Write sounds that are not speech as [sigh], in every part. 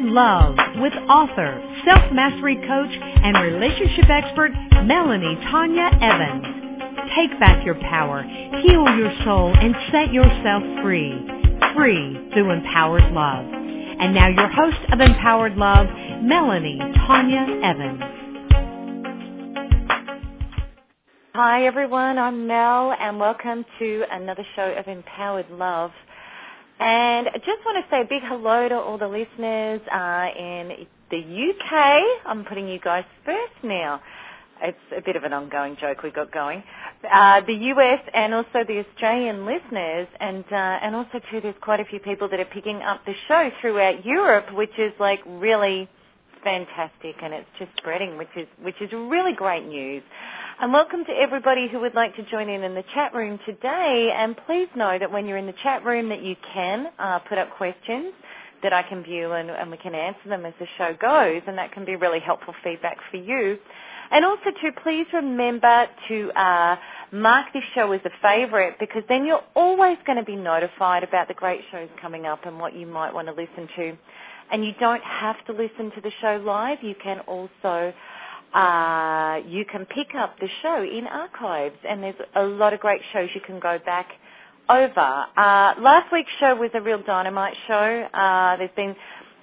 Love with author, self-mastery coach, and relationship expert Melanie Tonia Evans. Take back your power, heal your soul, and set yourself free. Free through Empowered Love. And now your host of Empowered Love, Melanie Tonia Evans. Hi everyone, I'm Mel and welcome to another show of Empowered Love. And I just want to say a big hello to all the listeners uh, in the UK. I'm putting you guys first now. It's a bit of an ongoing joke we got going. Uh, the US and also the Australian listeners, and uh, and also too, there's quite a few people that are picking up the show throughout Europe, which is like really fantastic, and it's just spreading, which is which is really great news. And welcome to everybody who would like to join in in the chat room today. And please know that when you're in the chat room that you can uh, put up questions that I can view and, and we can answer them as the show goes, and that can be really helpful feedback for you. And also to please remember to uh, mark this show as a favourite because then you're always going to be notified about the great shows coming up and what you might want to listen to. And you don't have to listen to the show live. You can also uh, you can pick up the show in archives, and there's a lot of great shows you can go back over. Uh, last week's show was a real dynamite show. Uh, there's been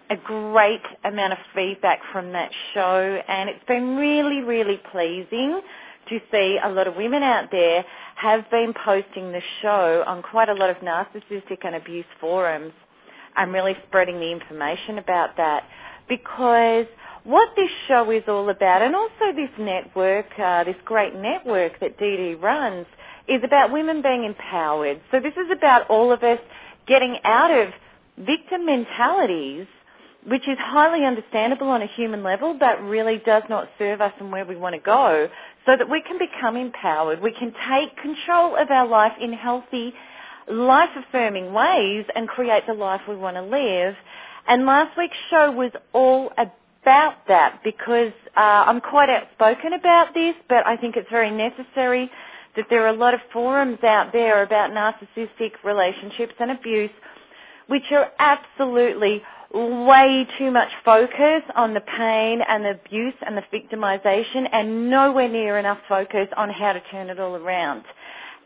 a great amount of feedback from that show, and it's been really, really pleasing to see a lot of women out there have been posting the show on quite a lot of narcissistic and abuse forums and really spreading the information about that because what this show is all about, and also this network, uh, this great network that Dee Dee runs, is about women being empowered. So this is about all of us getting out of victim mentalities, which is highly understandable on a human level, but really does not serve us and where we want to go, so that we can become empowered. We can take control of our life in healthy, life-affirming ways and create the life we want to live. And last week's show was all about about that because uh, I'm quite outspoken about this, but I think it's very necessary that there are a lot of forums out there about narcissistic relationships and abuse, which are absolutely way too much focus on the pain and the abuse and the victimization and nowhere near enough focus on how to turn it all around.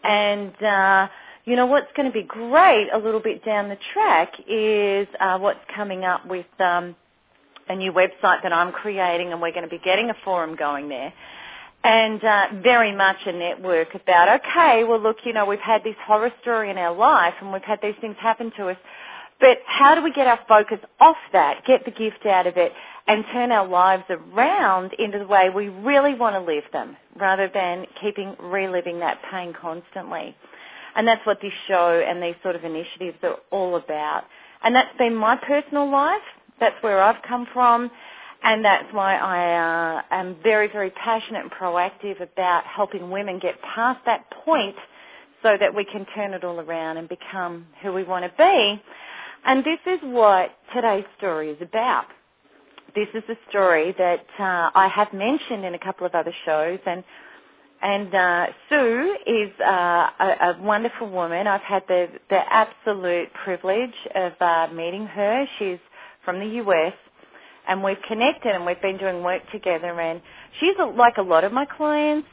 And, uh, you know, what's going to be great a little bit down the track is uh, what's coming up with um, a new website that I'm creating and we're going to be getting a forum going there. And uh, very much a network about, okay, well look, you know, we've had this horror story in our life and we've had these things happen to us, but how do we get our focus off that, get the gift out of it, and turn our lives around into the way we really want to live them, rather than keeping reliving that pain constantly. And that's what this show and these sort of initiatives are all about. And that's been my personal life. That's where I've come from, and that's why I uh, am very, very passionate and proactive about helping women get past that point so that we can turn it all around and become who we want to be. And this is what today's story is about. This is a story that uh, I have mentioned in a couple of other shows, and and uh, Sue is uh, a, a, wonderful woman. I've had the the absolute privilege of uh, meeting her. She's from the US, and we've connected and we've been doing work together. And she's like a lot of my clients,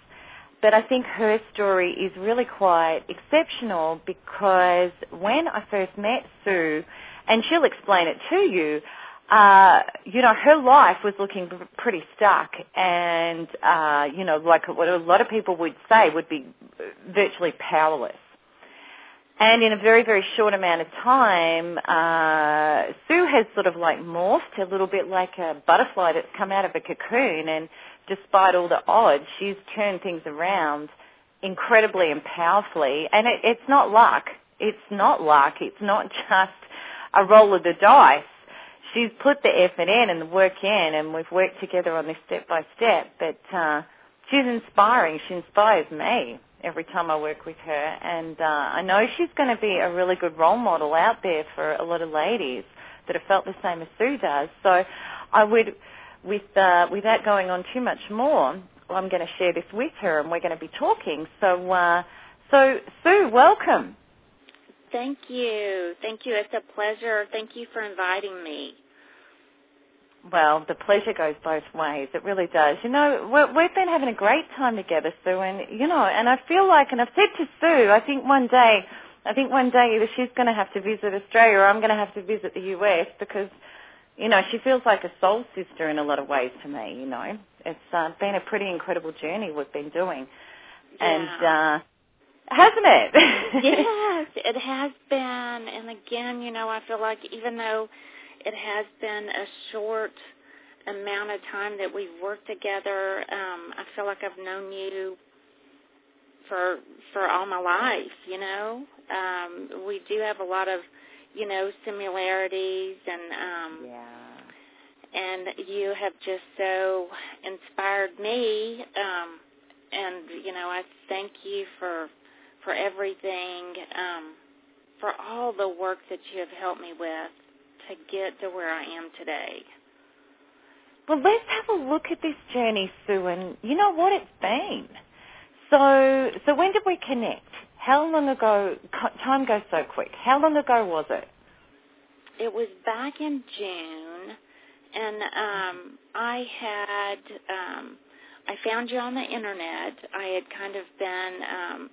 but I think her story is really quite exceptional because when I first met Sue, and she'll explain it to you, uh, you know, her life was looking pretty stuck and, uh, you know, like what a lot of people would say would be virtually powerless. And in a very, very short amount of time, uh, Sue has sort of like morphed a little bit like a butterfly that's come out of a cocoon and despite all the odds, she's turned things around incredibly and powerfully. And it, it's not luck. It's not luck. It's not [laughs] just a roll of the dice. she's put the effort in and the work in, and we've worked together on this step by step. But uh, she's inspiring. She inspires me every time I work with her, and uh, I know she's going to be a really good role model out there for a lot of ladies that have felt the same as Sue does. So I would, with uh, without going on too much more, I'm going to share this with her, and we're going to be talking. So, uh, so Sue, welcome. Thank you. Thank you. It's a pleasure. Thank you for inviting me. Well, the pleasure goes both ways. It really does. You know, we've been having a great time together, Sue, and you know, and I feel like, and I've said to Sue, I think one day, I think one day either she's going to have to visit Australia or I'm going to have to visit the US because, you know, she feels like a soul sister in a lot of ways to me. You know, it's uh, been a pretty incredible journey we've been doing, yeah. and. uh hasn't it? [laughs] yes, it has been. And again, you know, I feel like even though it has been a short amount of time that we've worked together, um, I feel like I've known you for for all my life, you know. Um, we do have a lot of, you know, similarities and um yeah. and you have just so inspired me um and you know, I thank you for for everything, um, for all the work that you have helped me with to get to where I am today. Well, let's have a look at this journey, Sue, and you know what it's been. So, so when did we connect? How long ago? Time goes so quick. How long ago was it? It was back in June, and um, I had um, I found you on the internet. I had kind of been um,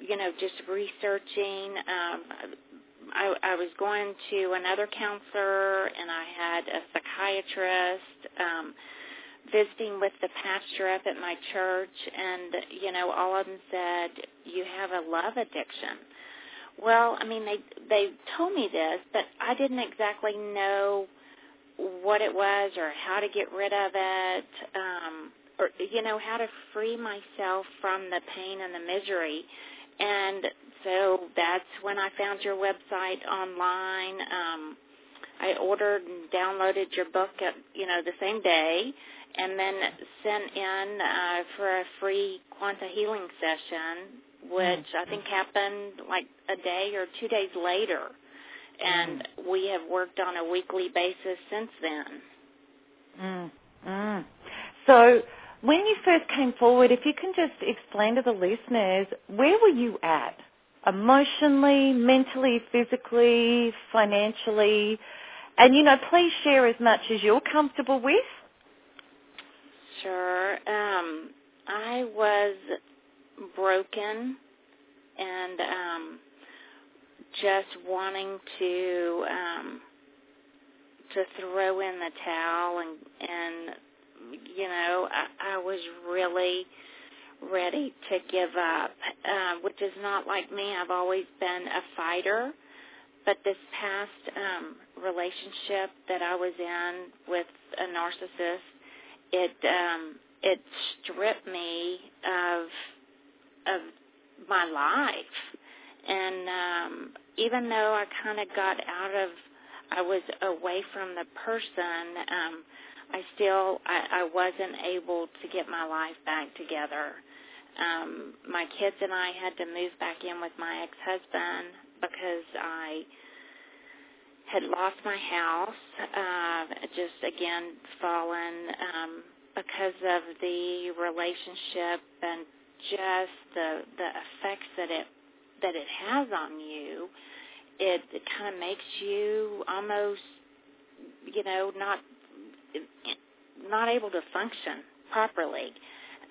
you know, just researching. Um, I, I was going to another counselor, and I had a psychiatrist. Um, visiting with the pastor up at my church, and you know, all of them said you have a love addiction. Well, I mean, they they told me this, but I didn't exactly know what it was or how to get rid of it, um, or you know, how to free myself from the pain and the misery. And so that's when I found your website online. Um, I ordered and downloaded your book, at, you know, the same day, and then sent in uh, for a free quanta healing session, which mm. I think happened like a day or two days later. And mm. we have worked on a weekly basis since then. Mm. Mm. So when you first came forward, if you can just explain to the listeners, where were you at? Emotionally, mentally, physically, financially? And, you know, please share as much as you're comfortable with. Sure. Um, I was broken and um, just wanting to um, to throw in the towel and and you know, I, I was really ready to give up, uh, which is not like me. I've always been a fighter. But this past um, relationship that I was in with a narcissist, it um, it stripped me of of my life. And um, even though I kind of got out of, I was away from the person. Um, I still I, I wasn't able to get my life back together. Um, my kids and I had to move back in with my ex-husband because I had lost my house, uh, just again fallen um, because of the relationship and just the the effects that it that it has on you. It, it kind of makes you almost, you know, not not able to function properly.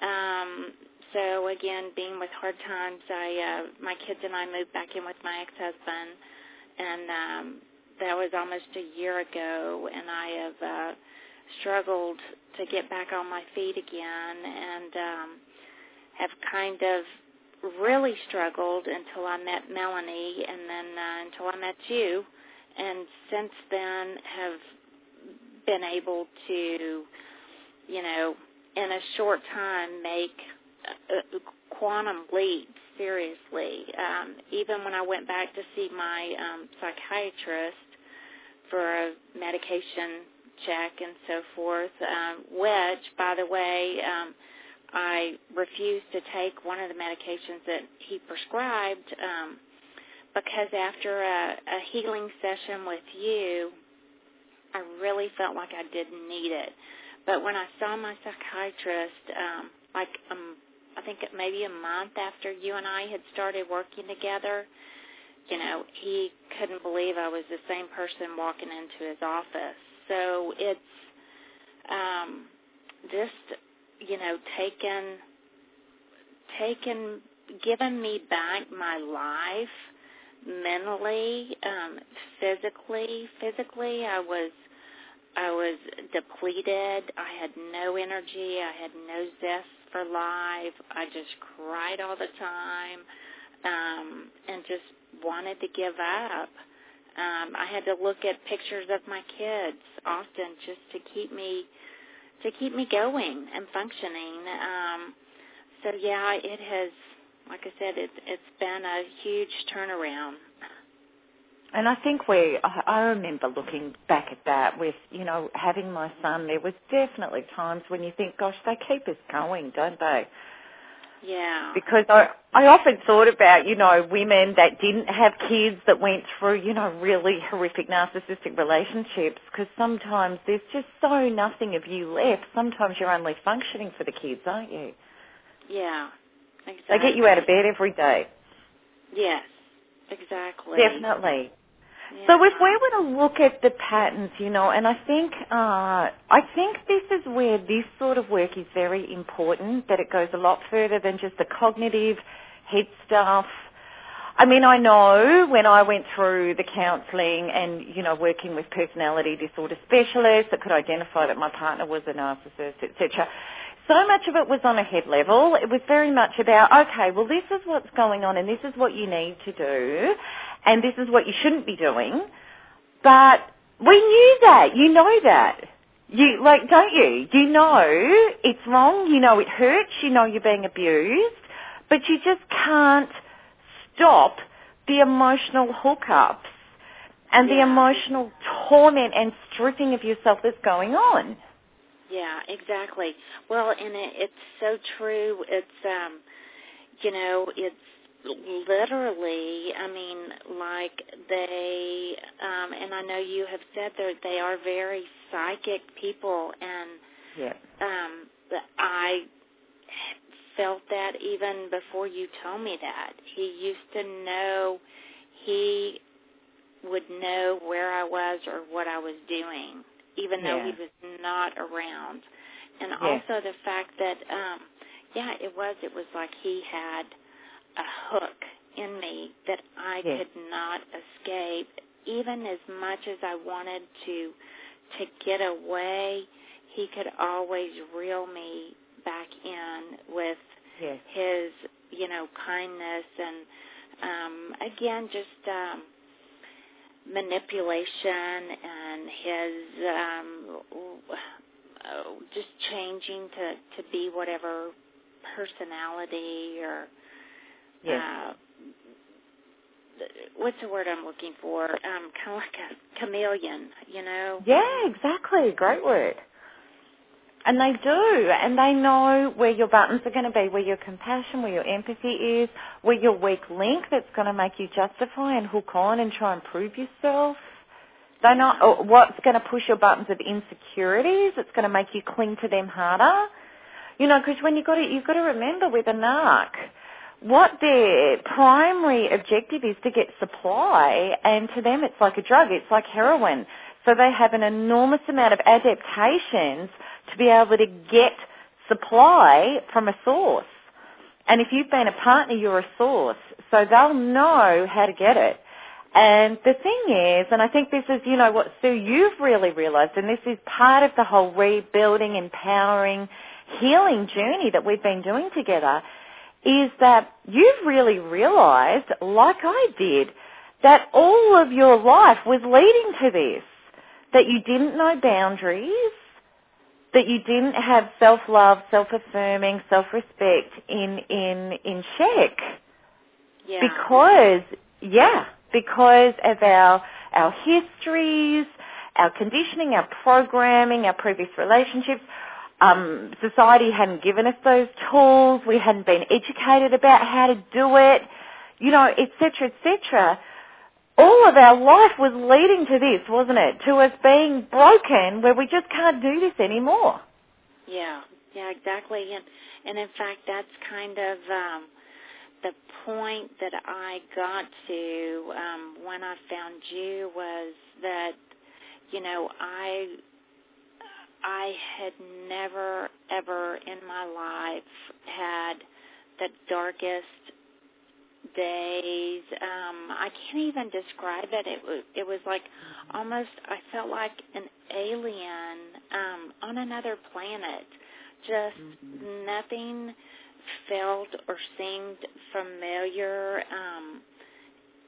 Um, so again, being with hard times, I uh, my kids and I moved back in with my ex-husband, and um, that was almost a year ago, and I have uh, struggled to get back on my feet again, and um, have kind of really struggled until I met Melanie, and then uh, until I met you, and since then have been able to, you know, in a short time make quantum leaps. Seriously, um, even when I went back to see my um, psychiatrist for a medication check and so forth, um, which, by the way, um, I refused to take one of the medications that he prescribed um, because after a, a healing session with you, I really felt like I didn't need it. But when I saw my psychiatrist, um, like um, I think maybe a month after you and I had started working together, you know, he couldn't believe I was the same person walking into his office. So it's um, just, you know, taken, taken, given me back my life mentally, um, physically. Physically, I was I was depleted. I had no energy. I had no zest for life. I just cried all the time um, and just wanted to give up. Um, I had to look at pictures of my kids often just to keep me to keep me going and functioning. Um, so yeah, it has, like I said, it, it's been a huge turnaround. And I think we, I remember looking back at that with, you know, having my son, there was definitely times when you think, gosh, they keep us going, don't they? Yeah. Because I, I often thought about, you know, women that didn't have kids that went through, you know, really horrific narcissistic relationships because sometimes there's just so nothing of you left. Sometimes you're only functioning for the kids, aren't you? Yeah, exactly. They get you out of bed every day. Yes, exactly. Definitely. So if we were to look at the patterns, you know, and I think uh, I think this is where this sort of work is very important. That it goes a lot further than just the cognitive head stuff. I mean, I know when I went through the counselling and, you know, working with personality disorder specialists that could identify that my partner was a narcissist, etc. So much of it was on a head level. It was very much about, okay, well, this is what's going on and this is what you need to do and this is what you shouldn't be doing. But we knew that. You know that. You, like, don't you? You know it's wrong. You know it hurts. You know you're being abused. But you just can't stop the emotional hookups and the emotional torment and stripping of yourself that's going on. Yeah, exactly. Well, and it, it's so true. It's um, you know, it's literally. I mean, like they, um, and I know you have said that they are very psychic people, and Yeah. um, I felt that even before you told me that. He used to know. He would know where I was or what I was doing, even though he was not around. And Yeah. also the fact that, um, yeah, it was. It was like he had a hook in me that I Yeah. could not escape, even as much as I wanted to to get away. He could always reel me back in with Yes. his, you know, kindness and um again just um manipulation and his um uh, just changing to to be whatever personality or Yes. uh what's the word I'm looking for? Um kind of like a chameleon, you know? Yeah, exactly. Great word. And they do, and they know where your buttons are going to be, where your compassion, where your empathy is, where your weak link that's going to make you justify and hook on and try and prove yourself. They know uh, what's going to push your buttons of insecurities. It's going to make you cling to them harder. You know, because when you got to, you've got to remember with a narc, what their primary objective is to get supply, and to them it's like a drug. It's like heroin. So they have an enormous amount of adaptations to be able to get supply from a source. And if you've been a partner, you're a source. So they'll know how to get it. And the thing is, and I think this is, you know, what Sue, you've really realised, and this is part of the whole rebuilding, empowering, healing journey that we've been doing together, is that you've really realised, like I did, that all of your life was leading to this. That you didn't know boundaries, that you didn't have self-love, self-affirming, self-respect in, in, in check Yeah. because yeah because of our our histories, our conditioning, our programming, our previous relationships. Um, society hadn't given us those tools. We hadn't been educated about how to do it, you know, etc., etc. All of our life was leading to this, wasn't it? To us being broken, where we just can't do this anymore. Yeah, yeah, exactly. And and in fact, that's kind of um, the point that I got to um, when I found you was that you know I I had never ever in my life had the darkest days. Um, I can't even describe it. It was it was like almost I felt like an alien um, on another planet. Just mm-hmm. nothing felt or seemed familiar, um,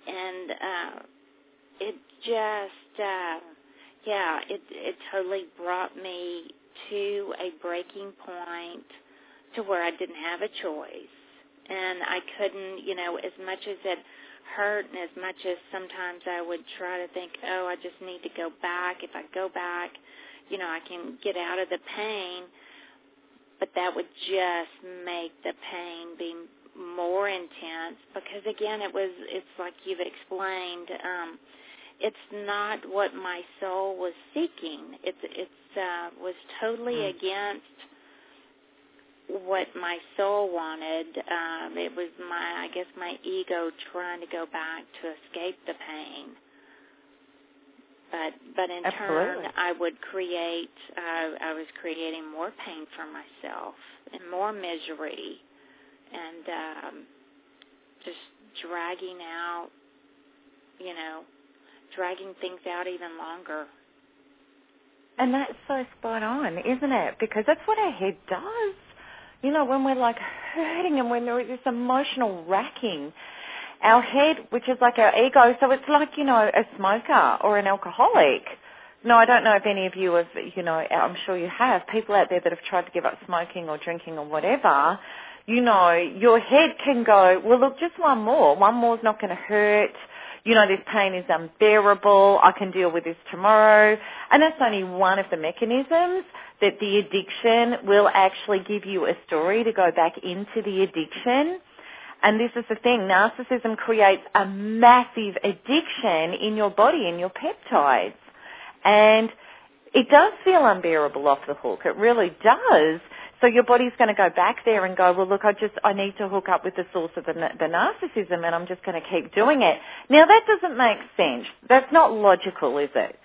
and uh, it just. Uh, yeah, it it totally brought me to a breaking point to where I didn't have a choice. And I couldn't, you know, as much as it hurt and as much as sometimes I would try to think, oh, I just need to go back. If I go back, you know, I can get out of the pain. But that would just make the pain be more intense because again, it was, it's like you've explained, um, it's not what my soul was seeking. It's it's uh, was totally mm. against what my soul wanted. Um, it was my I guess my ego trying to go back to escape the pain. But but in Absolutely. turn, I would create. Uh, I was creating more pain for myself and more misery, and um, just dragging out. You know, dragging things out even longer. And that's so spot on, isn't it? Because that's what our head does. You know, when we're like hurting and when there's this emotional racking, our head, which is like our ego, so it's like, you know, a smoker or an alcoholic. No, I don't know if any of you have, you know, I'm sure you have, people out there that have tried to give up smoking or drinking or whatever, you know, your head can go, well look, just one more. One more is not going to hurt you know, this pain is unbearable, I can deal with this tomorrow. And that's only one of the mechanisms that the addiction will actually give you a story to go back into the addiction. And this is the thing, narcissism creates a massive addiction in your body, in your peptides. And it does feel unbearable off the hook. It really does. So your body's going to go back there and go, well, look, I just, I need to hook up with the source of the, the narcissism and I'm just going to keep doing it. Now that doesn't make sense. That's not logical, is it?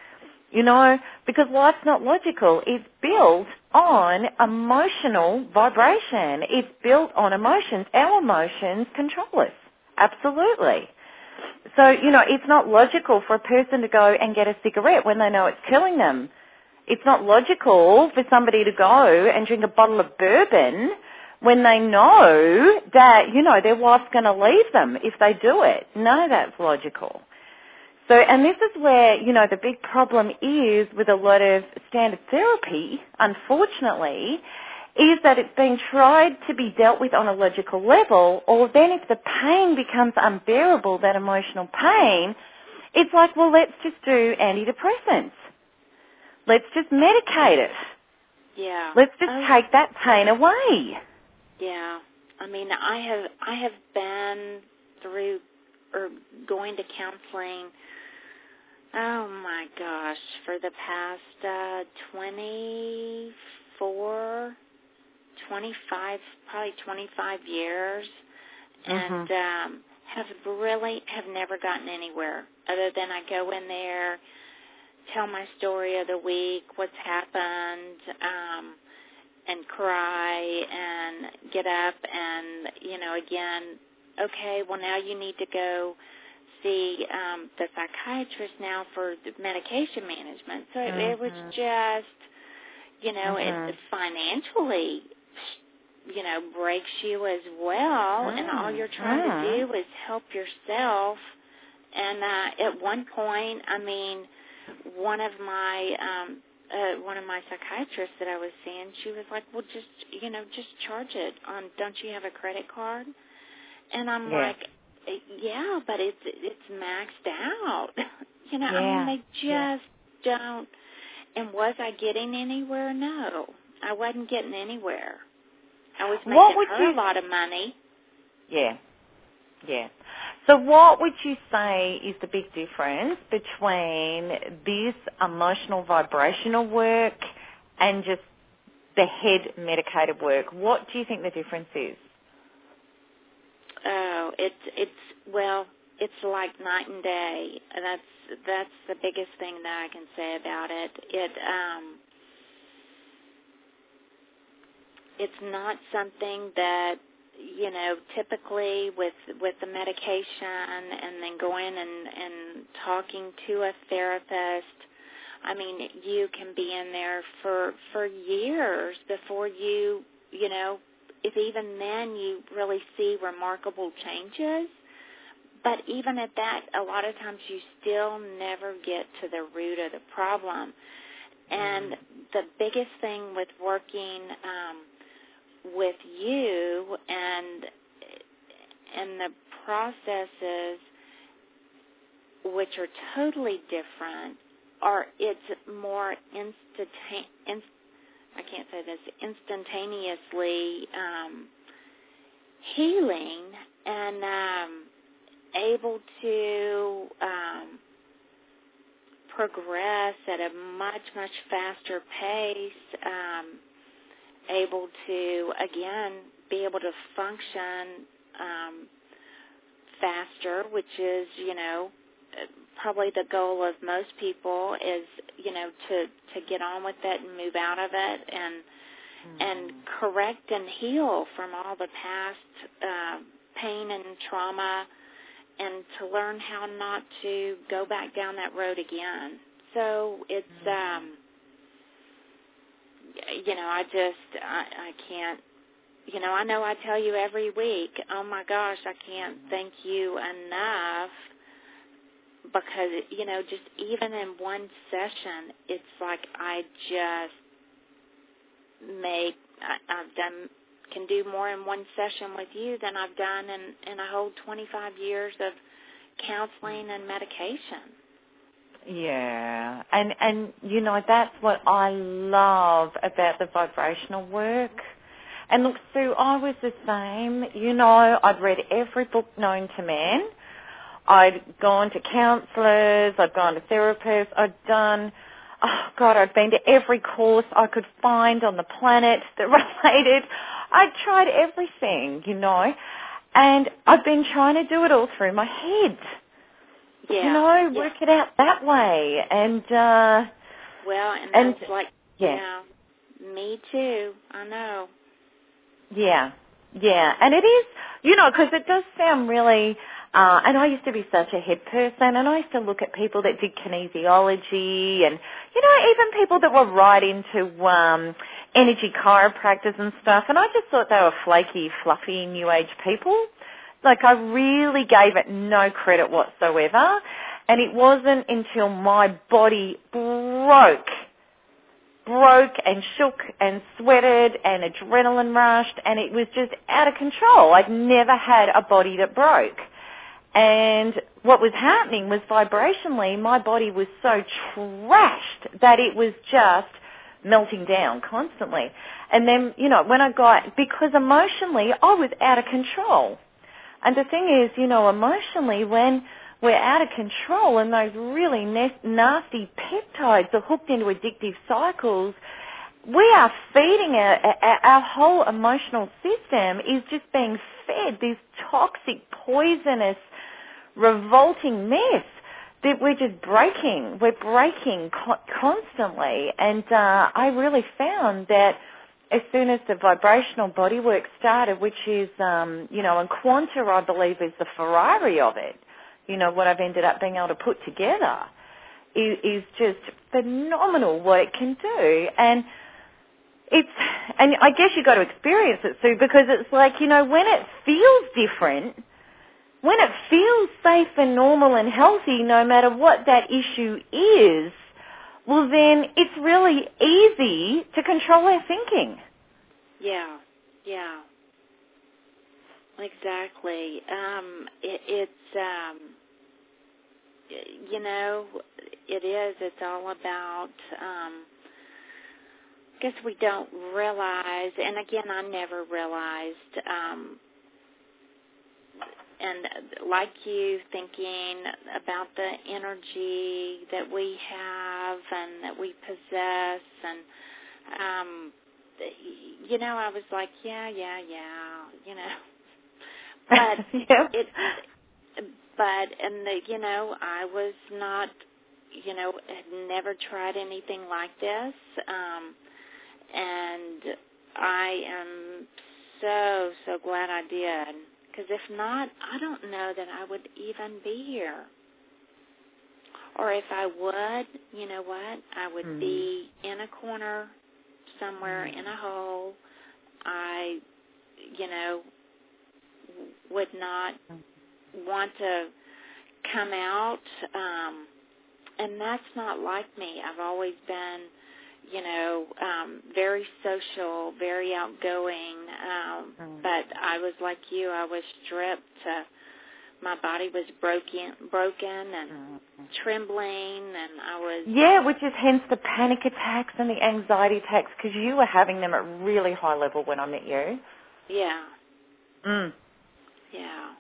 You know, because life's not logical. It's built on emotional vibration. It's built on emotions. Our emotions control us. Absolutely. So, you know, it's not logical for a person to go and get a cigarette when they know it's killing them it's not logical for somebody to go and drink a bottle of bourbon when they know that, you know, their wife's going to leave them if they do it. Of that's logical. So, and this is where, you know, the big problem is with a lot of standard therapy, unfortunately, is that it's being tried to be dealt with on a logical level, or then if the pain becomes unbearable, that emotional pain, it's like, well, let's just do antidepressants. Let's just medicate it. Yeah. Let's just oh. take that pain away. Yeah. I mean, I have I have been through or going to counseling oh my gosh, for the past uh 24 25 probably 25 years mm-hmm. and um have really have never gotten anywhere other than I go in there tell my story of the week, what's happened, um, and cry and get up and, you know, again, okay, well now you need to go see um, the psychiatrist now for the medication management. So mm-hmm. it was just, you know, mm-hmm. it financially, you know, breaks you as well, mm-hmm. and all you're trying to mm-hmm. do is help yourself. And uh, at one point, I mean, one of my um uh, one of my psychiatrists that I was seeing, she was like, "Well, just you know, just charge it on. Don't you have a credit card?" And I'm yeah. like, "Yeah, but it's it's maxed out." [laughs] You know, yeah. I mean, they yeah. just don't. And was I getting anywhere? No, I wasn't getting anywhere. I was making what would her you, a lot of money. Yeah, yeah. So what would you say is the big difference between this emotional vibrational work and just the head medicated work? What do you think the difference is? Oh, it's it's well, it's like night and day. That's that's the biggest thing that I can say about it. It um it's not something that you know typically with with the medication and then going and and talking to a therapist i mean you can be in there for for years before you you know if even then you really see remarkable changes. But even at that a lot of times you still never get to the root of the problem. And the biggest thing with working um with you and and the processes which are totally different are it's more instantaneous inst- I can't say this instantaneously um, healing and um, able to um, progress at a much much faster pace um, able to again be able to function um, faster, which is you know probably the goal of most people is you know to to get on with it and move out of it and mm-hmm. and correct and heal from all the past uh, pain and trauma and to learn how not to go back down that road again. So it's mm-hmm. um you know, I just I, I can't you know, I know I tell you every week, oh my gosh, I can't thank you enough because you know, just even in one session, it's like I just make I, I've done can do more in one session with you than I've done in in a whole 25 years of counseling and medication. Yeah, and and you know that's what I love about the vibrational work. And look, Sue, I was the same. You know, I'd read every book known to man. I'd gone to counsellors. I'd gone to therapists. I'd done, oh God, I'd been to every course I could find on the planet [laughs] that related. I'd tried everything, you know, and I've been trying to do it all through my head yeah. you know, work it out that way. And uh well, and, and that's like yeah. me too. I know. Yeah, yeah, and it is, you know, because it does sound really. Uh, and I used to be such a head person, and I used to look at people that did kinesiology, and you know, even people that were right into um, energy chiropractors and stuff. And I just thought they were flaky, fluffy, new age people. Like I really gave it no credit whatsoever. And it wasn't until my body broke, broke and shook and sweated and adrenaline rushed and it was just out of control. I'd never had a body that broke. And what was happening was vibrationally my body was so trashed that it was just melting down constantly. And then, you know, when I got, because emotionally I was out of control. And the thing is, you know, emotionally, when we're out of control and those really nasty peptides are hooked into addictive cycles, we are feeding our, our, whole emotional system is just being fed this toxic, poisonous, revolting mess that we're just breaking. We're breaking co- constantly. And uh, I really found that as soon as the vibrational bodywork started, which is, um, you know, and Quanta, I believe, is the Ferrari of it. You know, what I've ended up being able to put together is, is just phenomenal what it can do. And it's, and I guess you've got to experience it, Sue, because it's like, you know, when it feels different, when it feels safe and normal and healthy, no matter what that issue is, well then it's really easy to control our thinking. Yeah, yeah. Exactly. Um, it, it's um, you know, it is. It's all about. Um, I guess we don't realize, and again, I never realized. Um, and like you, thinking about the energy that we have and that we possess, and um, you know, I was like, yeah, yeah, yeah, you know, [laughs] but yeah. it but and the you know I was not you know had never tried anything like this um and I am so so glad I did because if not I don't know that I would even be here or if I would you know what I would mm. be in a corner somewhere mm. in a hole I you know would not want to come out um and that's not like me i've always been you know um very social very outgoing um mm. but i was like you i was stripped uh, my body was broken broken and mm. trembling and i was yeah which is hence the panic attacks and the anxiety attacks because you were having them at really high level when i met you yeah mm. yeah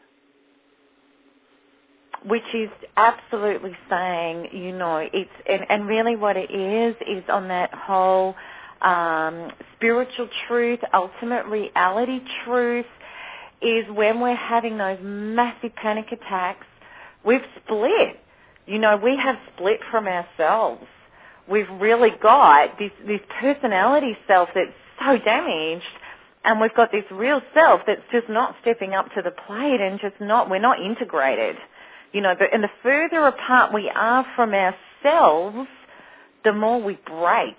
which is absolutely saying, you know, it's and, and really what it is is on that whole um, spiritual truth, ultimate reality truth, is when we're having those massive panic attacks, we've split. You know, we have split from ourselves. We've really got this this personality self that's so damaged and we've got this real self that's just not stepping up to the plate and just not we're not integrated. You know, but, and the further apart we are from ourselves, the more we break.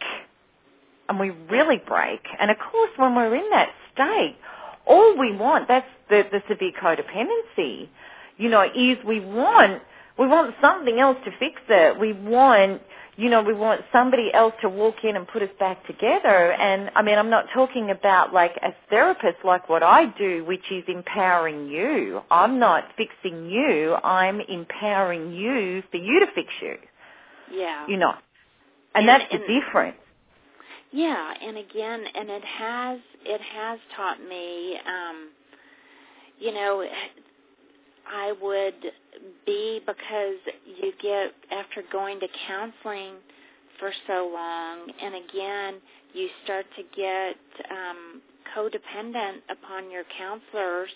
And we really break. And of course, when we're in that state, all we want, that's the, the severe codependency, you know, is we want, we want something else to fix it. We want you know, we want somebody else to walk in and put us back together. And I mean, I'm not talking about like a therapist like what I do, which is empowering you. I'm not fixing you. I'm empowering you for you to fix you. Yeah. You know, and, and that's and, the difference. Yeah, and again, and it has it has taught me, um, you know, I would be because you get after going to counseling for so long and again you start to get um codependent upon your counselors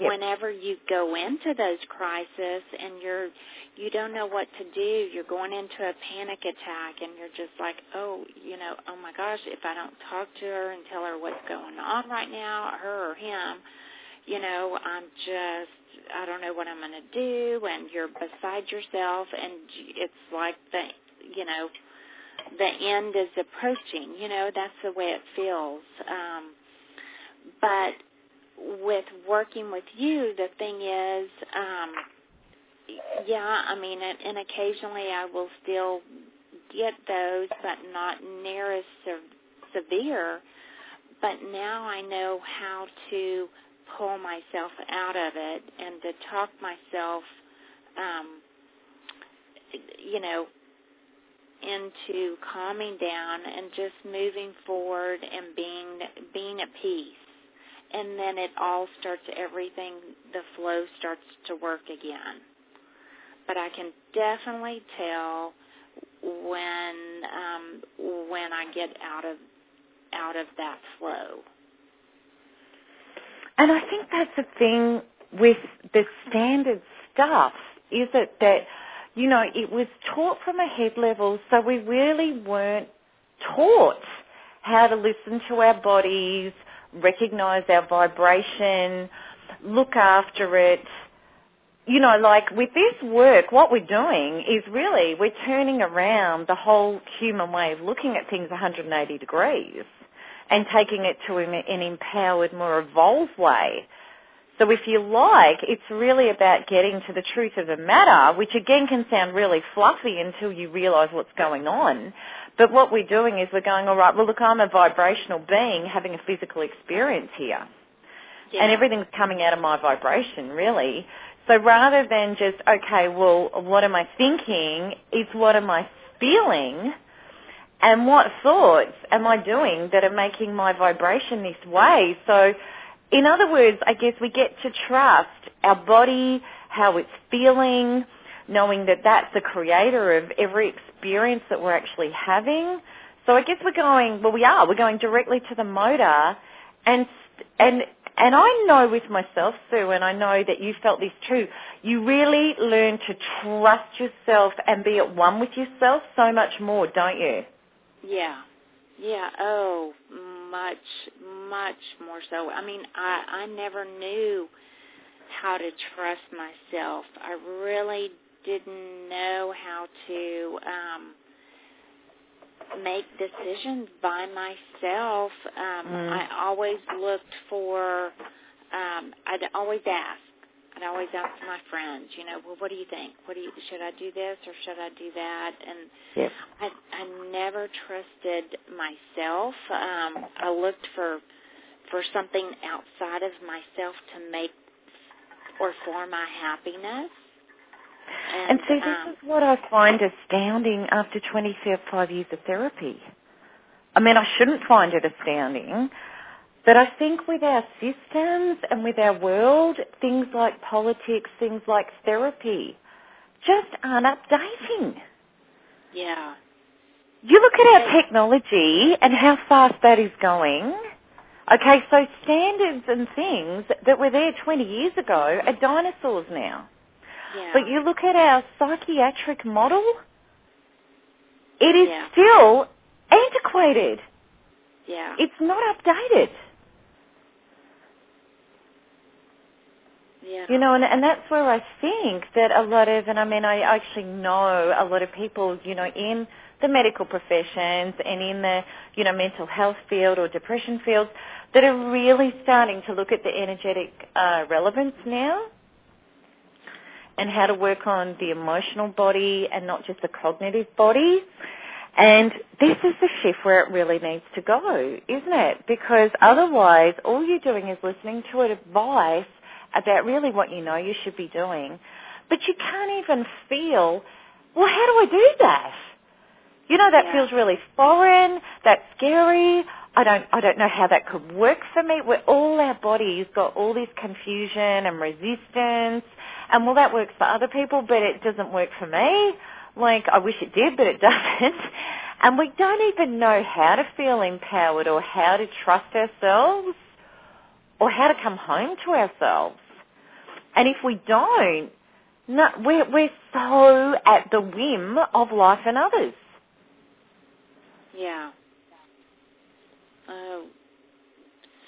yep. whenever you go into those crises and you're you don't know what to do you're going into a panic attack and you're just like oh you know oh my gosh if i don't talk to her and tell her what's going on right now her or him you know i'm just I don't know what I'm going to do, and you're beside yourself, and it's like the, you know, the end is approaching. You know, that's the way it feels. Um, but with working with you, the thing is, um, yeah, I mean, and, and occasionally I will still get those, but not near as se- severe. But now I know how to pull myself out of it and to talk myself, um, you know, into calming down and just moving forward and being being at peace. And then it all starts everything the flow starts to work again. But I can definitely tell when um when I get out of out of that flow. And I think that's the thing with the standard stuff, is it that, you know, it was taught from a head level, so we really weren't taught how to listen to our bodies, recognize our vibration, look after it. You know, like with this work, what we're doing is really we're turning around the whole human way of looking at things 180 degrees and taking it to an empowered, more evolved way. So if you like, it's really about getting to the truth of the matter, which again can sound really fluffy until you realize what's going on. But what we're doing is we're going, all right, well look, I'm a vibrational being having a physical experience here. Yeah. And everything's coming out of my vibration, really. So rather than just, okay, well, what am I thinking? It's what am I feeling? And what thoughts am I doing that are making my vibration this way? So in other words, I guess we get to trust our body, how it's feeling, knowing that that's the creator of every experience that we're actually having. So I guess we're going, well we are, we're going directly to the motor and, and, and I know with myself, Sue, and I know that you felt this too, you really learn to trust yourself and be at one with yourself so much more, don't you? Yeah. Yeah. Oh, much, much more so. I mean, I, I never knew how to trust myself. I really didn't know how to um make decisions by myself. Um Mm. I always looked for um I'd always ask. I'd always ask my friends, you know, well what do you think? What do you should I do this or should I do that? And Yep. I I never trusted myself. Um I looked for for something outside of myself to make or for my happiness. And, And see, this um, is what I find astounding after 25 years of therapy. I mean, I shouldn't find it astounding, but I think with our systems and with our world, things like politics, things like therapy, just aren't updating. yeah, You look at our technology and how fast that is going. Okay, so standards and things that were there 20 years ago are dinosaurs now. Yeah, But you look at our psychiatric model, it is Yeah. still antiquated. yeah, It's not updated. yeah, You know, and, and that's where I think that a lot of, and I mean, I actually know a lot of people, you know, in the medical professions and in the, you know, mental health field or depression fields that are really starting to look at the energetic uh, relevance now and how to work on the emotional body and not just the cognitive body. And this is the shift where it really needs to go, isn't it? Because otherwise, all you're doing is listening to advice about really what you know you should be doing, but you can't even feel, well, how do I do that? You know, that Yeah. feels really foreign, that's scary. I don't, I don't know how that could work for me. Where all our bodies got all this confusion and resistance, and well, that works for other people, but it doesn't work for me. Like, I wish it did, but it [laughs] doesn't. And we don't even know how to feel empowered or how to trust ourselves or how to come home to ourselves. And if we don't, no, we're, we're so at the whim of life and others. yeah. Oh,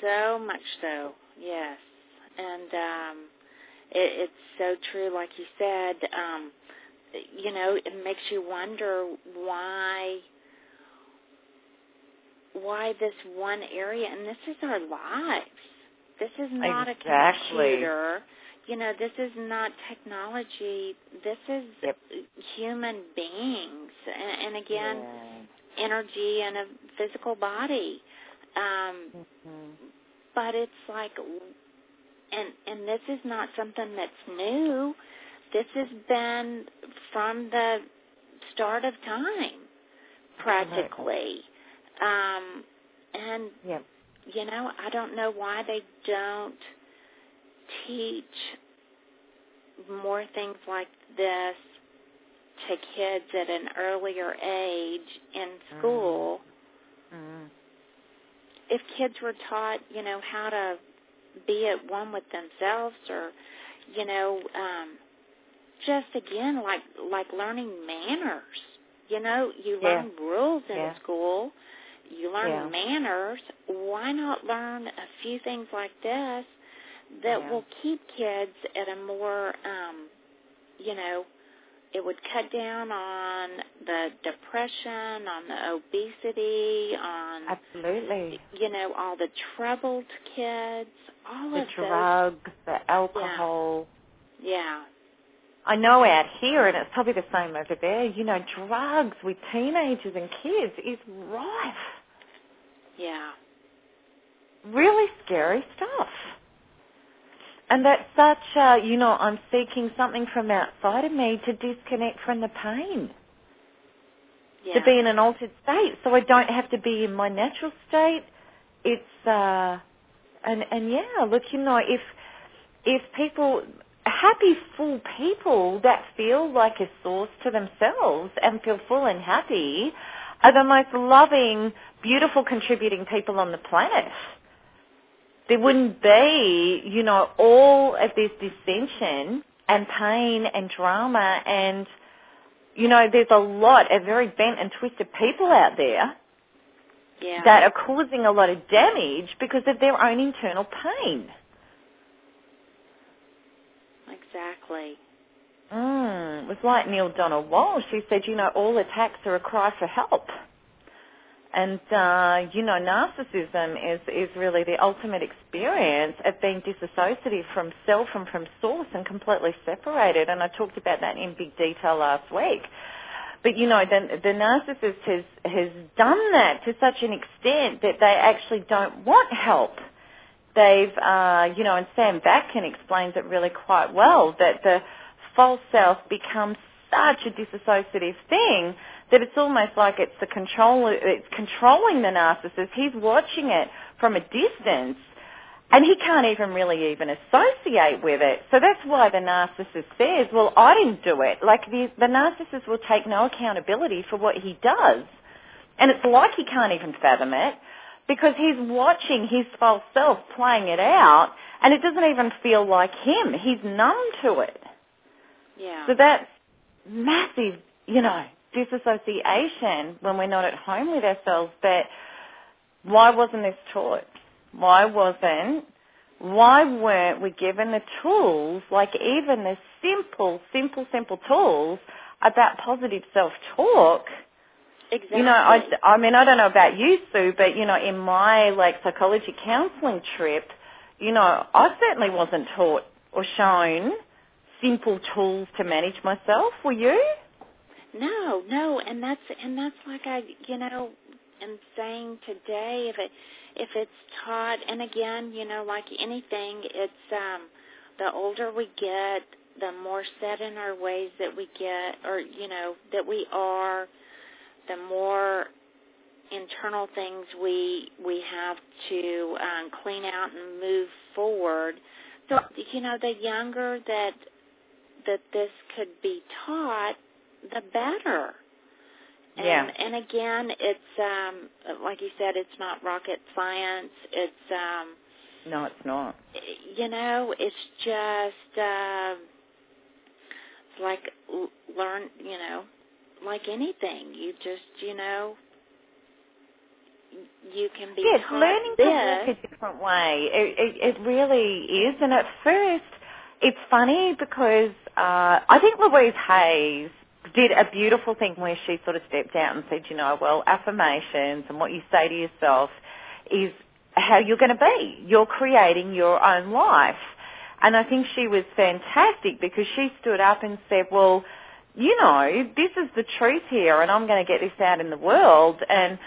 so much so, yes. And um, it, it's so true, like you said. Um, you know, it makes you wonder why why this one area and this is our lives. This is not Exactly. a computer. You know, this is not technology. This is Yep. human beings. And, and again, energy and a physical body. Um, Mhm. but it's like and and this is not something that's new this has been from the start of time practically um and Yep. you know i don't know why they don't teach more things like this to kids at an earlier age in school Mhm. if kids were taught, you know, how to be at one with themselves or, you know, um just again like like learning manners. You know, you Yeah. learn rules in Yeah. school, you learn Yeah. manners. Why not learn a few things like this that will keep kids at a more um you know, it would cut down on the depression, on the obesity, on Absolutely. you know, all the troubled kids, all The of the drugs, the alcohol. those. Yeah. I know out here, and it's probably the same over there, you know, drugs with teenagers and kids is rife. Yeah. Really scary stuff. And that's such a, you know, I'm seeking something from outside of me to disconnect from the pain. Yeah. To be in an altered state. So I don't have to be in my natural state. It's, uh, and, and yeah, look, you know, if, if people, happy, full people that feel like a source to themselves and feel full and happy are the most loving, beautiful, contributing people on the planet. There wouldn't be, you know, all of this dissension and pain and drama and, you know, there's a lot of very bent and twisted people out there yeah. that are causing a lot of damage because of their own internal pain. Exactly. Mm, it was like Neale Donald Walsch He said, you know, all attacks are a cry for help. And, uh, you know, narcissism is, is really the ultimate experience of being disassociative from self and from source and completely separated. And I talked about that in big detail last week. But, you know, the, the narcissist has, has done that to such an extent that they actually don't want help they've, uh, you know, and Sam Vaknin explains it really quite well, that the false self becomes such a disassociative thing that it's almost like it's the control, it's controlling the narcissist. He's watching it from a distance and he can't even really even associate with it. So that's why the narcissist says, well, I didn't do it. Like the, the narcissist will take no accountability for what he does. And it's like he can't even fathom it because he's watching his false self playing it out and it doesn't even feel like him. He's numb to it. Yeah. So that's massive, you know, disassociation when we're not at home with ourselves. But why wasn't this taught? Why wasn't, why weren't we given the tools, like even the simple, simple, simple tools about positive self-talk Exactly. you know, I, I mean, I don't know about you, Sue, but, you know, in my, like, psychology counselling trip, you know, I certainly wasn't taught or shown simple tools to manage myself. Were you? No, no, and that's and that's like I, you know, am saying today if it if it's taught, and again, you know, like anything, it's um, the older we get, the more set in our ways that we get, or you know, that we are the more internal things we we have to um, clean out and move forward. So you know, the younger that that this could be taught, the better. And, Yeah. and again, it's um, like you said, it's not rocket science. It's um, No, it's not. you know, it's just uh, like learn. You know, like anything, you just you know, you can be yes, learning this. to work a different way. It, it, it really is. And at first, it's funny because uh, I think Louise Hayes did a beautiful thing where she sort of stepped out and said, you know, well, affirmations and what you say to yourself is how you're going to be. You're creating your own life. And I think she was fantastic because she stood up and said, well, you know, this is the truth here and I'm going to get this out in the world. And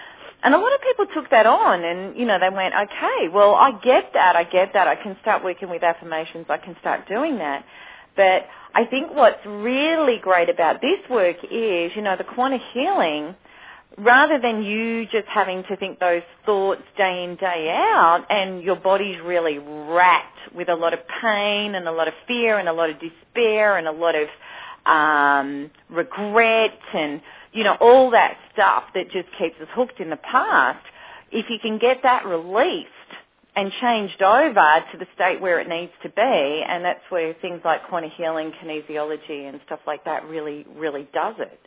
and a lot of people took that on and, you know, they went, okay, well, I get that, I get that, I can start working with affirmations, I can start doing that. But I think what's really great about this work is, you know, the quantum healing, rather than you just having to think those thoughts day in, day out, and your body's really racked with a lot of pain and a lot of fear and a lot of despair and a lot of um, regret and you know, all that stuff that just keeps us hooked in the past, if you can get that released and changed over to the state where it needs to be, and that's where things like quantum healing, kinesiology and stuff like that really, really does it.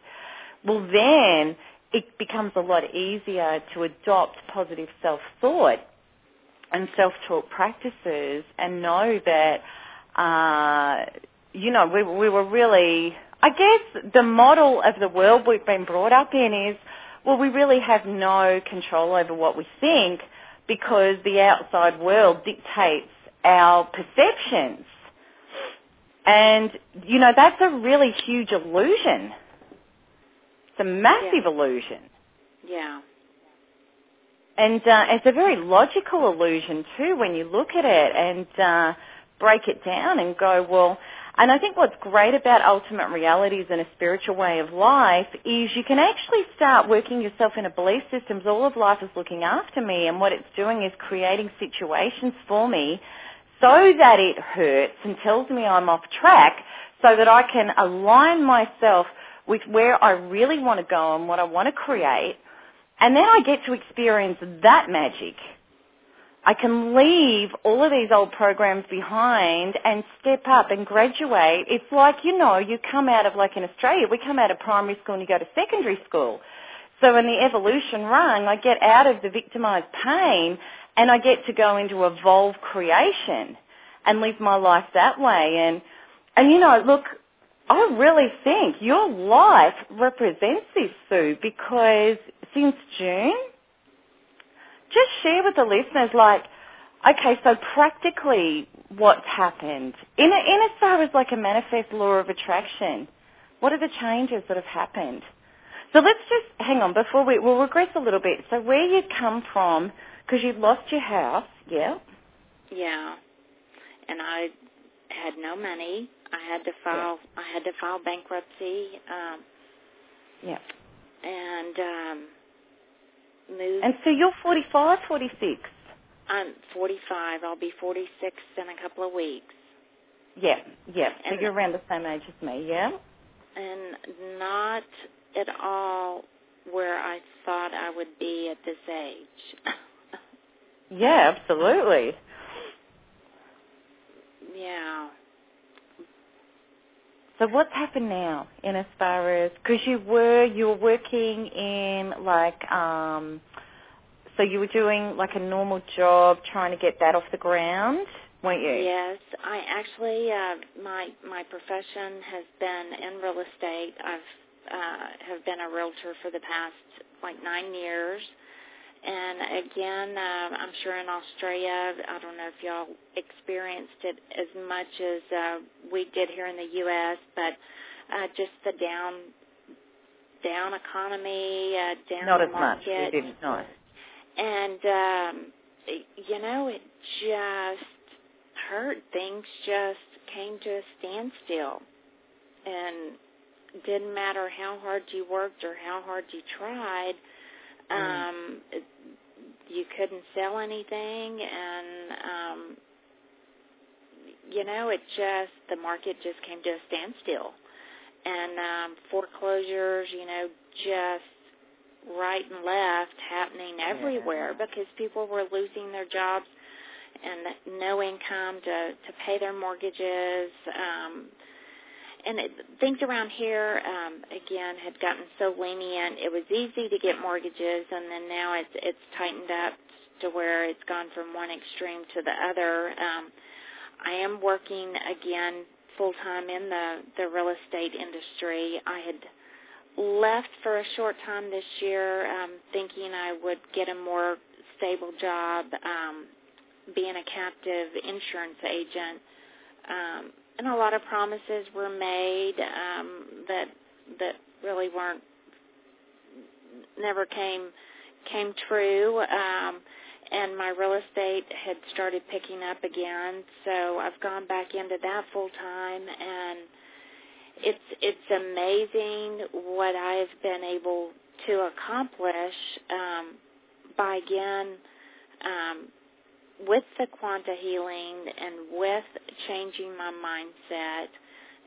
Well then, it becomes a lot easier to adopt positive self-thought and self-talk practices and know that, uh, you know, we, we were really I guess the model of the world we've been brought up in is, well, we really have no control over what we think because the outside world dictates our perceptions. And, you know, that's a really huge illusion. It's a massive Yeah. illusion. Yeah. And uh, it's a very logical illusion too when you look at it. And uh, break it down and go, well, and I think what's great about ultimate realities and a spiritual way of life is you can actually start working yourself in a belief systems. All of life is looking after me and what it's doing is creating situations for me so that it hurts and tells me I'm off track so that I can align myself with where I really want to go and what I want to create. And then I get to experience that magic I can leave all of these old programs behind and step up and graduate. It's like, you know, you come out of, like in Australia, we come out of primary school and you go to secondary school. So in the evolution rung, I get out of the victimized pain and I get to go into evolve creation and live my life that way. And, and you know, look, I really think your life represents this, Sue, because since June, just share with the listeners, like, okay, so practically what's happened in, a, in as far as like a manifest law of attraction, what are the changes that have happened? So let's just hang on before we we'll regress a little bit. So where you come from, because you've lost your house, yeah. Yeah, and I had no money. I had to file. Yeah. I had to file bankruptcy. Um, yeah. And um, moved. And so you're 45, 46? I'm 45. I'll be 46 in a couple of weeks. Yeah, yeah. So and you're around the same age as me, yeah? And not at all where I thought I would be at this age. [laughs] yeah, absolutely. Yeah. So what's happened now in as far as because you were you were working in like um so you were doing like a normal job trying to get that off the ground, weren't you? Yes, I actually uh my my profession has been in real estate. I've uh have been a realtor for the past like 9 years and again, uh, I'm sure in Australia, I don't know if y'all experienced it as much as uh, we did here in the U.S., but uh, just the down down economy, uh, down Not as market. much. Know. And um, you know, it just hurt. Things just came to a standstill, and didn't matter how hard you worked or how hard you tried Mm-hmm. Um, you couldn't sell anything, and um, you know, it just the market just came to a standstill, and um, foreclosures, you know, just right and left happening everywhere yeah. because people were losing their jobs and no income to to pay their mortgages. Um, and it, things around here um, again had gotten so lenient. It was easy to get mortgages, and then now it's it's tightened up to where it's gone from one extreme to the other. Um, I am working again full time in the the real estate industry. I had left for a short time this year, um, thinking I would get a more stable job, um, being a captive insurance agent. Um, and a lot of promises were made um, that that really weren't never came came true. Um, and my real estate had started picking up again, so I've gone back into that full time, and it's it's amazing what I've been able to accomplish um, by again um, with the quantum healing and with changing my mindset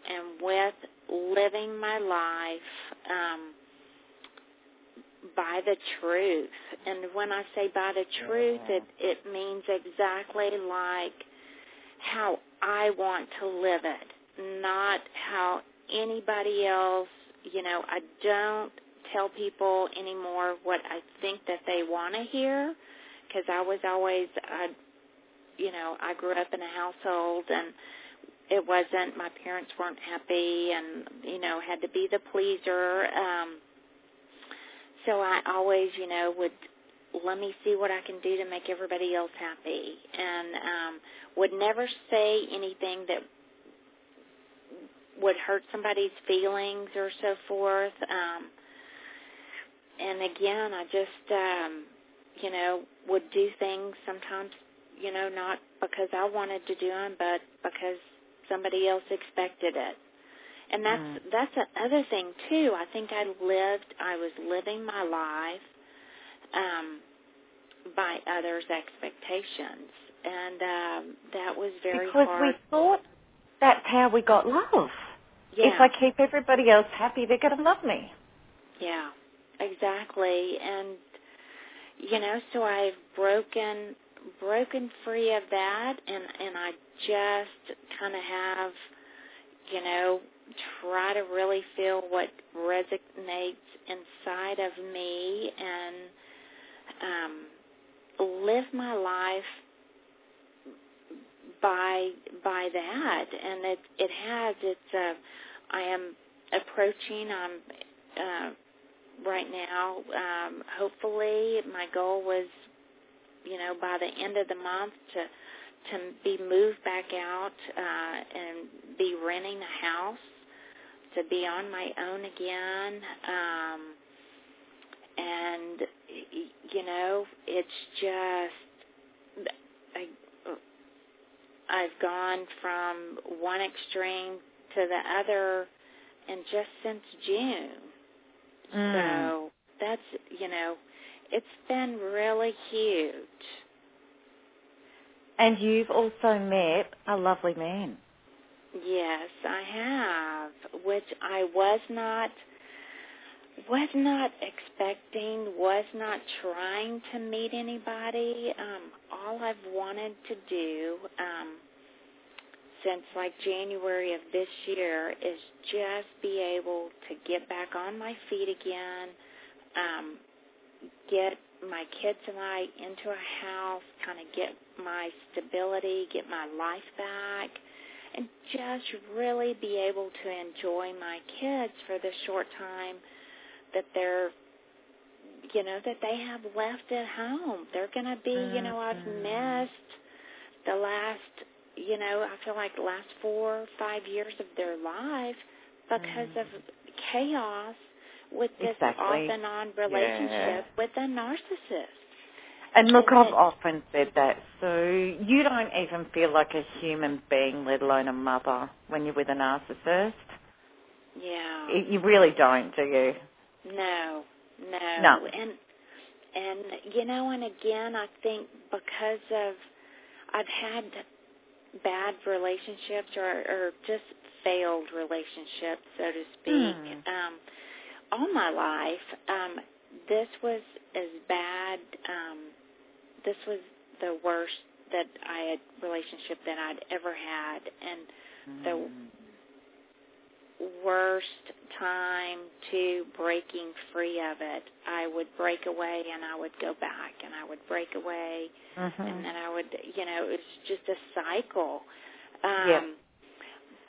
and with living my life um, by the truth. And when I say by the truth, it, it means exactly like how I want to live it, not how anybody else, you know, I don't tell people anymore what I think that they want to hear because I was always I you know, I grew up in a household and it wasn't my parents weren't happy and you know had to be the pleaser um so I always you know would let me see what I can do to make everybody else happy and um would never say anything that would hurt somebody's feelings or so forth um and again I just um you know would do things sometimes you know, not because I wanted to do them, but because somebody else expected it. And that's mm. that's the other thing too. I think I lived I was living my life um by others' expectations. And um that was very because hard. we thought that's how we got love. Yeah. If I keep everybody else happy, they're going to love me. Yeah, exactly. And you know, so I've broken broken free of that, and and I just kind of have, you know, try to really feel what resonates inside of me and um, live my life by by that. And it it has it's uh I am approaching I'm uh right now um hopefully my goal was you know by the end of the month to to be moved back out uh and be renting a house to be on my own again um and you know it's just I I've gone from one extreme to the other and just since June. Mm. So that's you know, it's been really huge. And you've also met a lovely man. Yes, I have, which I was not was not expecting, was not trying to meet anybody. Um, all I've wanted to do um, since like January of this year is just be able to get back on my feet again, um, get my kids and I into a house, kind of get my stability, get my life back, and just really be able to enjoy my kids for the short time that they're you know that they have left at home. They're going to be you know i've missed the last you know i feel like the last four or five years of their life because mm. of chaos with this exactly. off and on relationship yeah. with a narcissist and look, I've often said that. So you don't even feel like a human being, let alone a mother, when you're with a narcissist. Yeah. You really don't, do you? No, no. No. And and you know, and again, I think because of I've had bad relationships or or just failed relationships, so to speak, mm. um, all my life. Um, this was as bad. Um, this was the worst that I had relationship that I'd ever had, and mm. the hmm worst time to breaking free of it. I would break away and I would go back and I would break away mm-hmm. and then I would, you know, it's just a cycle. Um, yeah.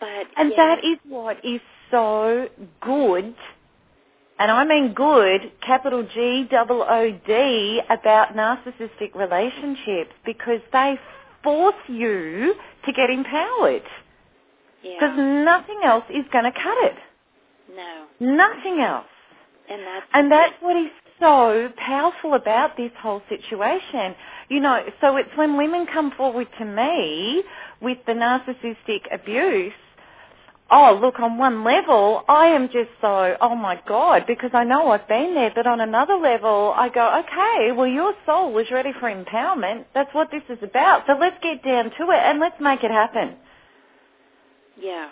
But and yeah. that is what is so good, and I mean good, capital G double O D, about narcissistic relationships because they force you to get empowered. Because yeah. nothing else is going to cut it. No. Nothing else. And that's and that's what is so powerful about this whole situation. You know, so it's when women come forward to me with the narcissistic abuse, oh, look, on one level, I am just so, oh my God, because I know I've been there, but on another level, I go, okay, well, your soul was ready for empowerment. That's what this is about. So let's get down to it and let's make it happen. Yeah.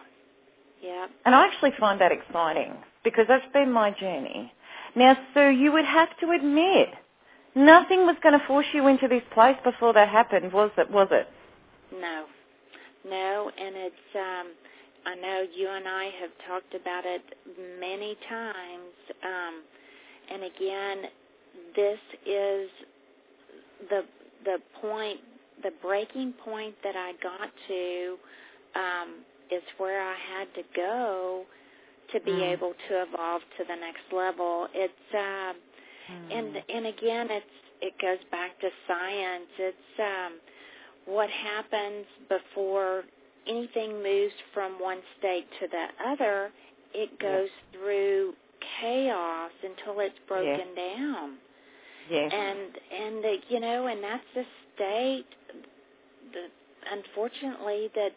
Yeah. And I actually find that exciting because that's been my journey. Now, Sue, you would have to admit, nothing was going to force you into this place before that happened, was it? Was it? No. No, and it's, um, I know you and I have talked about it many times. Um, and again, this is the the point, the breaking point that I got to um, is where I had to go to be mm. able to evolve to the next level. It's um mm. and and again it's it goes back to science. It's um what happens before anything moves from one state to the other, it goes yes. through chaos until it's broken yes. down. Yes. And and the, you know, and that's the state The, unfortunately that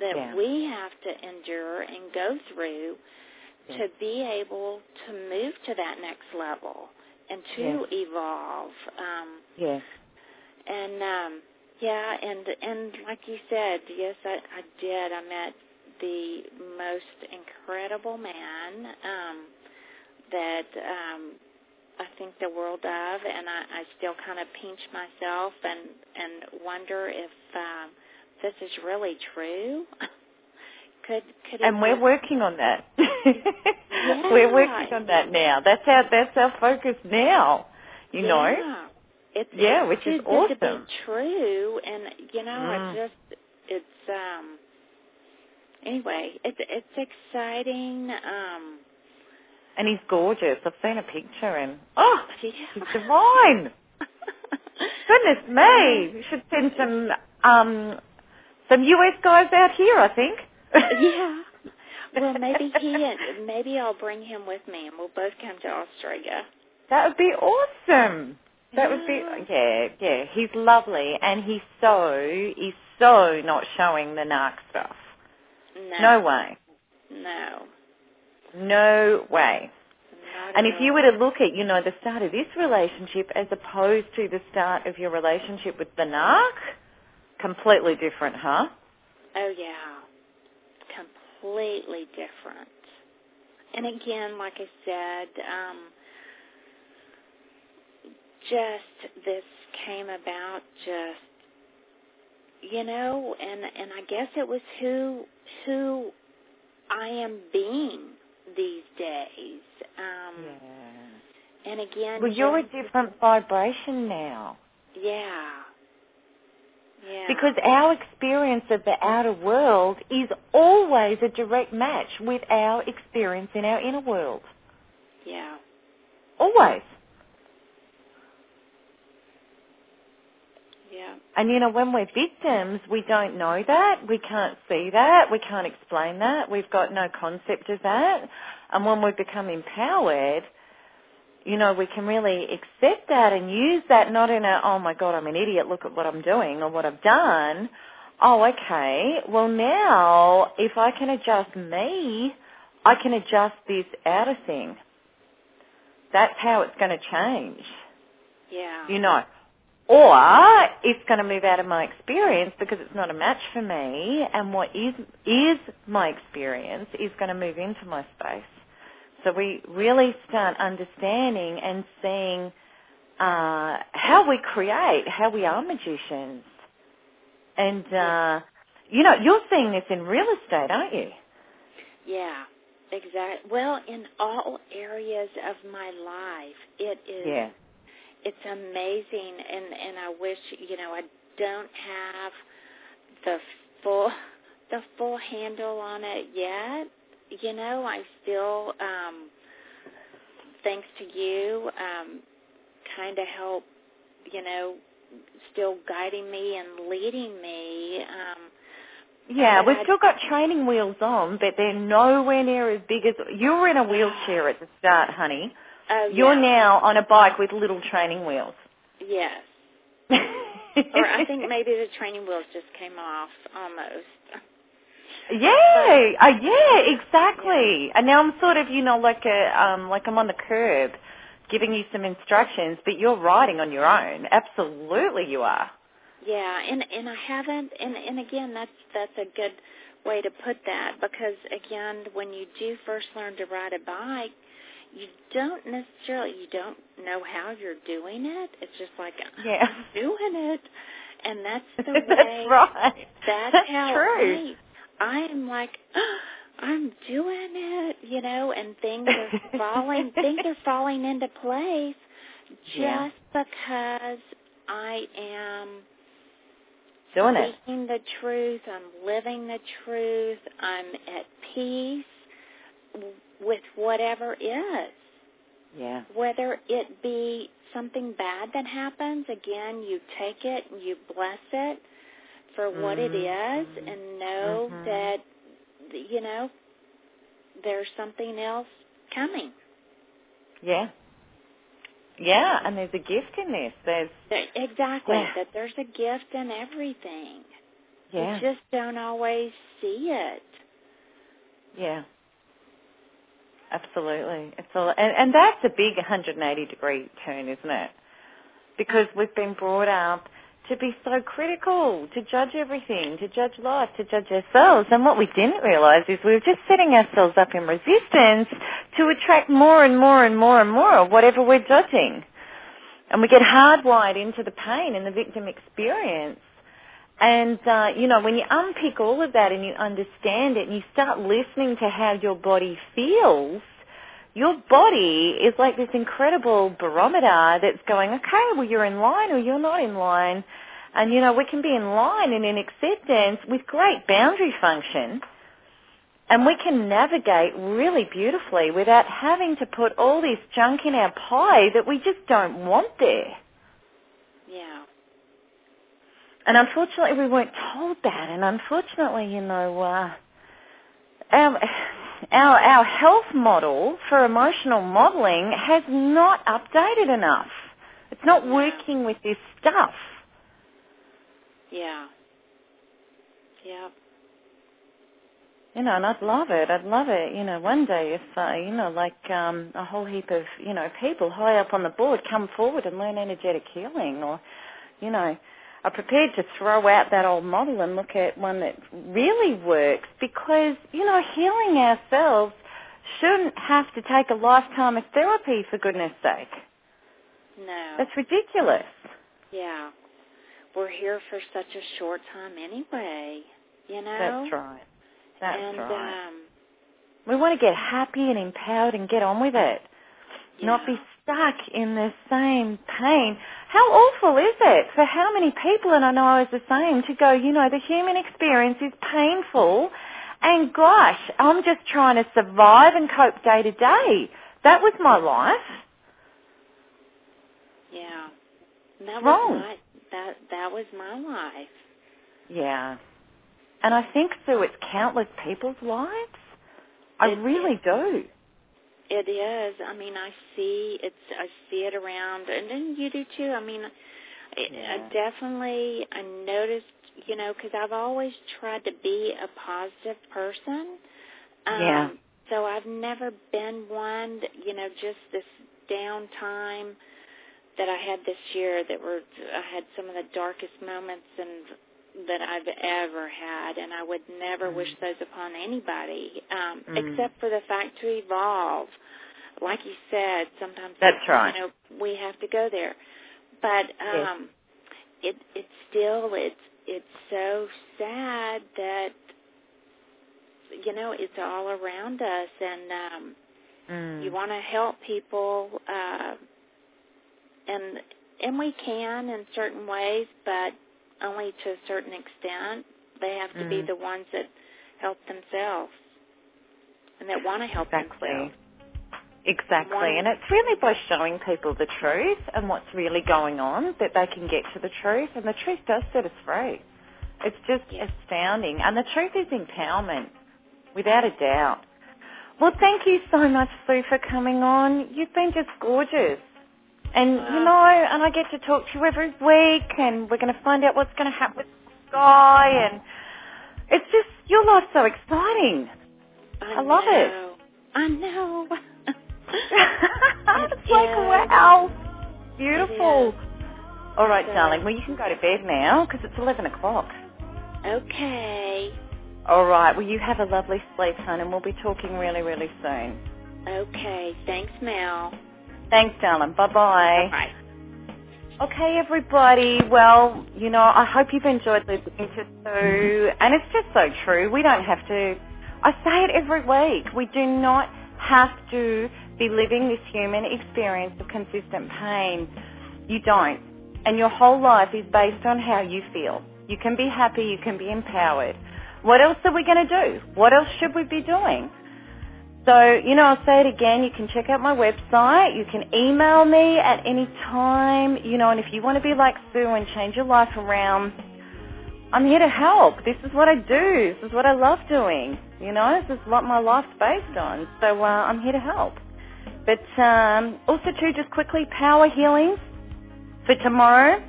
that Yeah. we have to endure and go through Yeah. to be able to move to that next level and to Yes. evolve. Um, Yes. and um, yeah, and and like you said, yes, I, I did. I met the most incredible man um, that um, I think the world of, and I, I still kind of pinch myself and and wonder if um, this is really true. [laughs] could could And [laughs] we're working on that. We're working on that now. That's our that's our focus now. You know. Yeah. It's Yeah, it's which too is good to awesome. be true, and you know, Mm. it just it's um. Anyway, it's it's exciting. Um, And he's gorgeous. I've seen a picture and oh, [laughs] yeah. he's divine. Goodness me. We should send some um some US guys out here, I think. [laughs] yeah. Well, maybe [laughs] he and maybe I'll bring him with me, and we'll both come to Australia. That would be awesome. That would be Yeah. yeah, yeah. He's lovely and he's so he's so not showing the narc stuff. No. No way. No. No way. Not And if you were to look at, you know, the start of this relationship as opposed to the start of your relationship with the narc, completely different, huh? Oh yeah, completely different. And again, like I said, um, just this came about just you know, and and I guess it was who who I am being these days. Um, And again, Well, you're a different vibration now. yeah. Yeah. Because our experience of the outer world is always a direct match with our experience in our inner world. yeah. Always. Yeah. And you know, when we're victims, we don't know that. We can't see that. We can't explain that. We've got no concept of that. And when we become empowered, you know, we can really accept that and use that not in a, oh my God, I'm an idiot, look at what I'm doing or what I've done. Oh, okay. Well, now, if I can adjust me, I can adjust this outer thing. That's how it's going to change Yeah. you know. Or it's going to move out of my experience because it's not a match for me, and what is is my experience is going to move into my space. So we really start understanding and seeing uh, how we create, how we are magicians, and uh, you know, you're seeing this in real estate, aren't you? Yeah, exactly. Well, in all areas of my life, it is. Yeah. It's amazing, and and I wish you know I don't have the full [laughs] the full handle on it yet. You know, I still, um, thanks to you, um, kind of help. You know, still guiding me and leading me. Um, Yeah, we've I- still got training wheels on, but they're nowhere near as big as you were in a wheelchair at the start, honey. [sighs] oh, You're yeah. now on a bike with little training wheels. Yes. [laughs] Or I think maybe the training wheels just came off almost. Yeah, uh, yeah, exactly. And now I'm sort of, you know, like a, um, like I'm on the curb, giving you some instructions, but you're riding on your own. Absolutely, you are. Yeah, and and I haven't and and again that's that's a good way to put that because again when you do first learn to ride a bike you don't necessarily you don't know how you're doing it. It's just like Yeah. I'm doing it. And that's [laughs] the way. That's right. that's, That's how true. I am like [gasps] I'm doing it, you know, and things are [laughs] falling things are falling into place just Yeah. because I am Doing it. speaking the truth, I'm living the truth, I'm at peace with whatever is. Yeah. Whether it be something bad that happens, again, you take it and you bless it for what it is and know Mhm. that, you know, there's something else coming. Yeah. Yeah, and there's a gift in this. There's Exactly, Yeah. that there's a gift in everything. Yeah. We just don't always see it. Yeah. Absolutely. It's all, and, and that's a big 180 degree turn, isn't it? Because we've been brought up to be so critical, to judge everything, to judge life, to judge ourselves. And what we didn't realise is we were just setting ourselves up in resistance to attract more and more and more and more of whatever we're judging. And we get hardwired into the pain and the victim experience. And, uh, you know, when you unpick all of that and you understand it and you start listening to how your body feels, your body is like this incredible barometer that's going, okay, well, you're in line or you're not in line. And, you know, we can be in line and in acceptance with great boundary function. And we can navigate really beautifully without having to put all this junk in our pie that we just don't want there. Yeah. And unfortunately, we weren't told that. And unfortunately, you know, uh, our, our our health model for emotional modeling has not updated enough. It's not working with this stuff. Yeah. Yeah. You know, and I'd love it. I'd love it. You know, one day if uh, you know, like um, a whole heap of you know people high up on the board come forward and learn energetic healing, or you know, are prepared to throw out that old model and look at one that really works because, you know, healing ourselves shouldn't have to take a lifetime of therapy for goodness sake. No. That's ridiculous. Yeah. We're here for such a short time anyway, you know? That's right. That's and, right. Um, we want to get happy and empowered and get on with it. yeah. Not be stuck in the same pain. How awful is it for how many people, and I know I was the same, to go, you know, the human experience is painful and gosh, I'm just trying to survive and cope day to day. That was my life. Yeah. That Wrong. was my that that was my life. Yeah. And I think through it's countless people's lives. I It- really do. It is. I mean, I see it's. I see it around, and then you do too. I mean, I, Yeah. I definitely. I noticed, you know, because I've always tried to be a positive person. Um, Yeah. So I've never been one, that, you know, just this downtime that I had this year. That were I had some of the darkest moments and that I've ever had, and I would never Mm. wish those upon anybody, um, Mm. except for the fact to evolve. Like you said, sometimes That's right. You know, we have to go there, but Yes. um, it it's still it's it's so sad that you know it's all around us, and um, Mm. you want to help people, uh, and and we can in certain ways, but only to a certain extent. They have to be Mm. the ones that help themselves and that want to help Exactly. themselves. Exactly. One- And it's really by showing people the truth and what's really going on that they can get to the truth. And the truth does set us free. It's just Yeah. astounding. And the truth is empowerment, without a doubt. Well, thank you so much, Sue, for coming on. You've been just gorgeous. And, you know, and I get to talk to you every week, and we're going to find out what's going to happen with Sky. And it's just, your life's so exciting. I, I love it. know. I know. [laughs] it's It like, is. wow. Beautiful. All right, So- darling. Well, you can go to bed now because it's 11 o'clock. Okay. All right. Well, you have a lovely sleep, hon, and we'll be talking really, really soon. Okay. Thanks, Mel. Thanks, darling. Bye-bye. Bye. Okay, everybody. Well, you know, I hope you've enjoyed listening to Sue. And it's just so true. We don't have to, I say it every week, we do not have to be living this human experience of consistent pain. You don't. And your whole life is based on how you feel. You can be happy, you can be empowered. What else are we going to do? What else should we be doing? So, you know, I'll say it again, you can check out my website, you can email me at any time, you know, and if you want to be like Sue and change your life around, I'm here to help. This is what I do. This is what I love doing. You know, this is what my life's based on. So uh, I'm here to help. But um, also too, just quickly, power healings for tomorrow.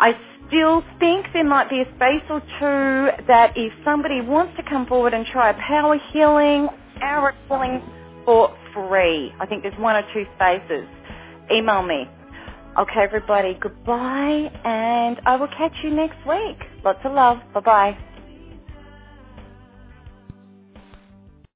I still think there might be a space or two that if somebody wants to come forward and try a power healing, hour healing for free. I think there's one or two spaces. Email me. Okay, everybody, goodbye, and I will catch you next week. Lots of love. Bye-bye.